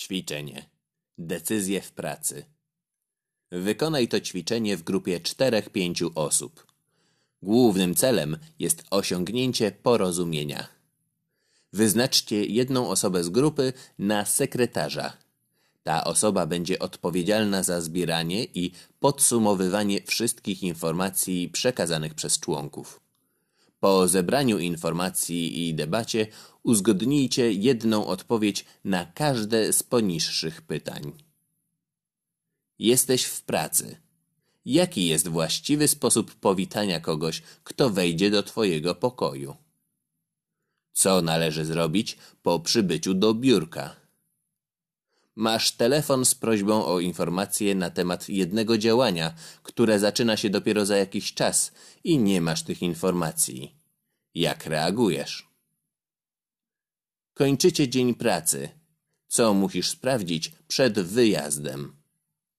Ćwiczenie. Decyzje w pracy. Wykonaj to ćwiczenie w grupie 4-5 osób. Głównym celem jest osiągnięcie porozumienia. Wyznaczcie jedną osobę z grupy na sekretarza. Ta osoba będzie odpowiedzialna za zbieranie i podsumowywanie wszystkich informacji przekazanych przez członków. Po zebraniu informacji i debacie uzgodnijcie jedną odpowiedź na każde z poniższych pytań. Jesteś w pracy. Jaki jest właściwy sposób powitania kogoś, kto wejdzie do Twojego pokoju? Co należy zrobić po przybyciu do biurka? Masz telefon z prośbą o informację na temat jednego działania, które zaczyna się dopiero za jakiś czas i nie masz tych informacji. Jak reagujesz? Kończycie dzień pracy. Co musisz sprawdzić przed wyjazdem?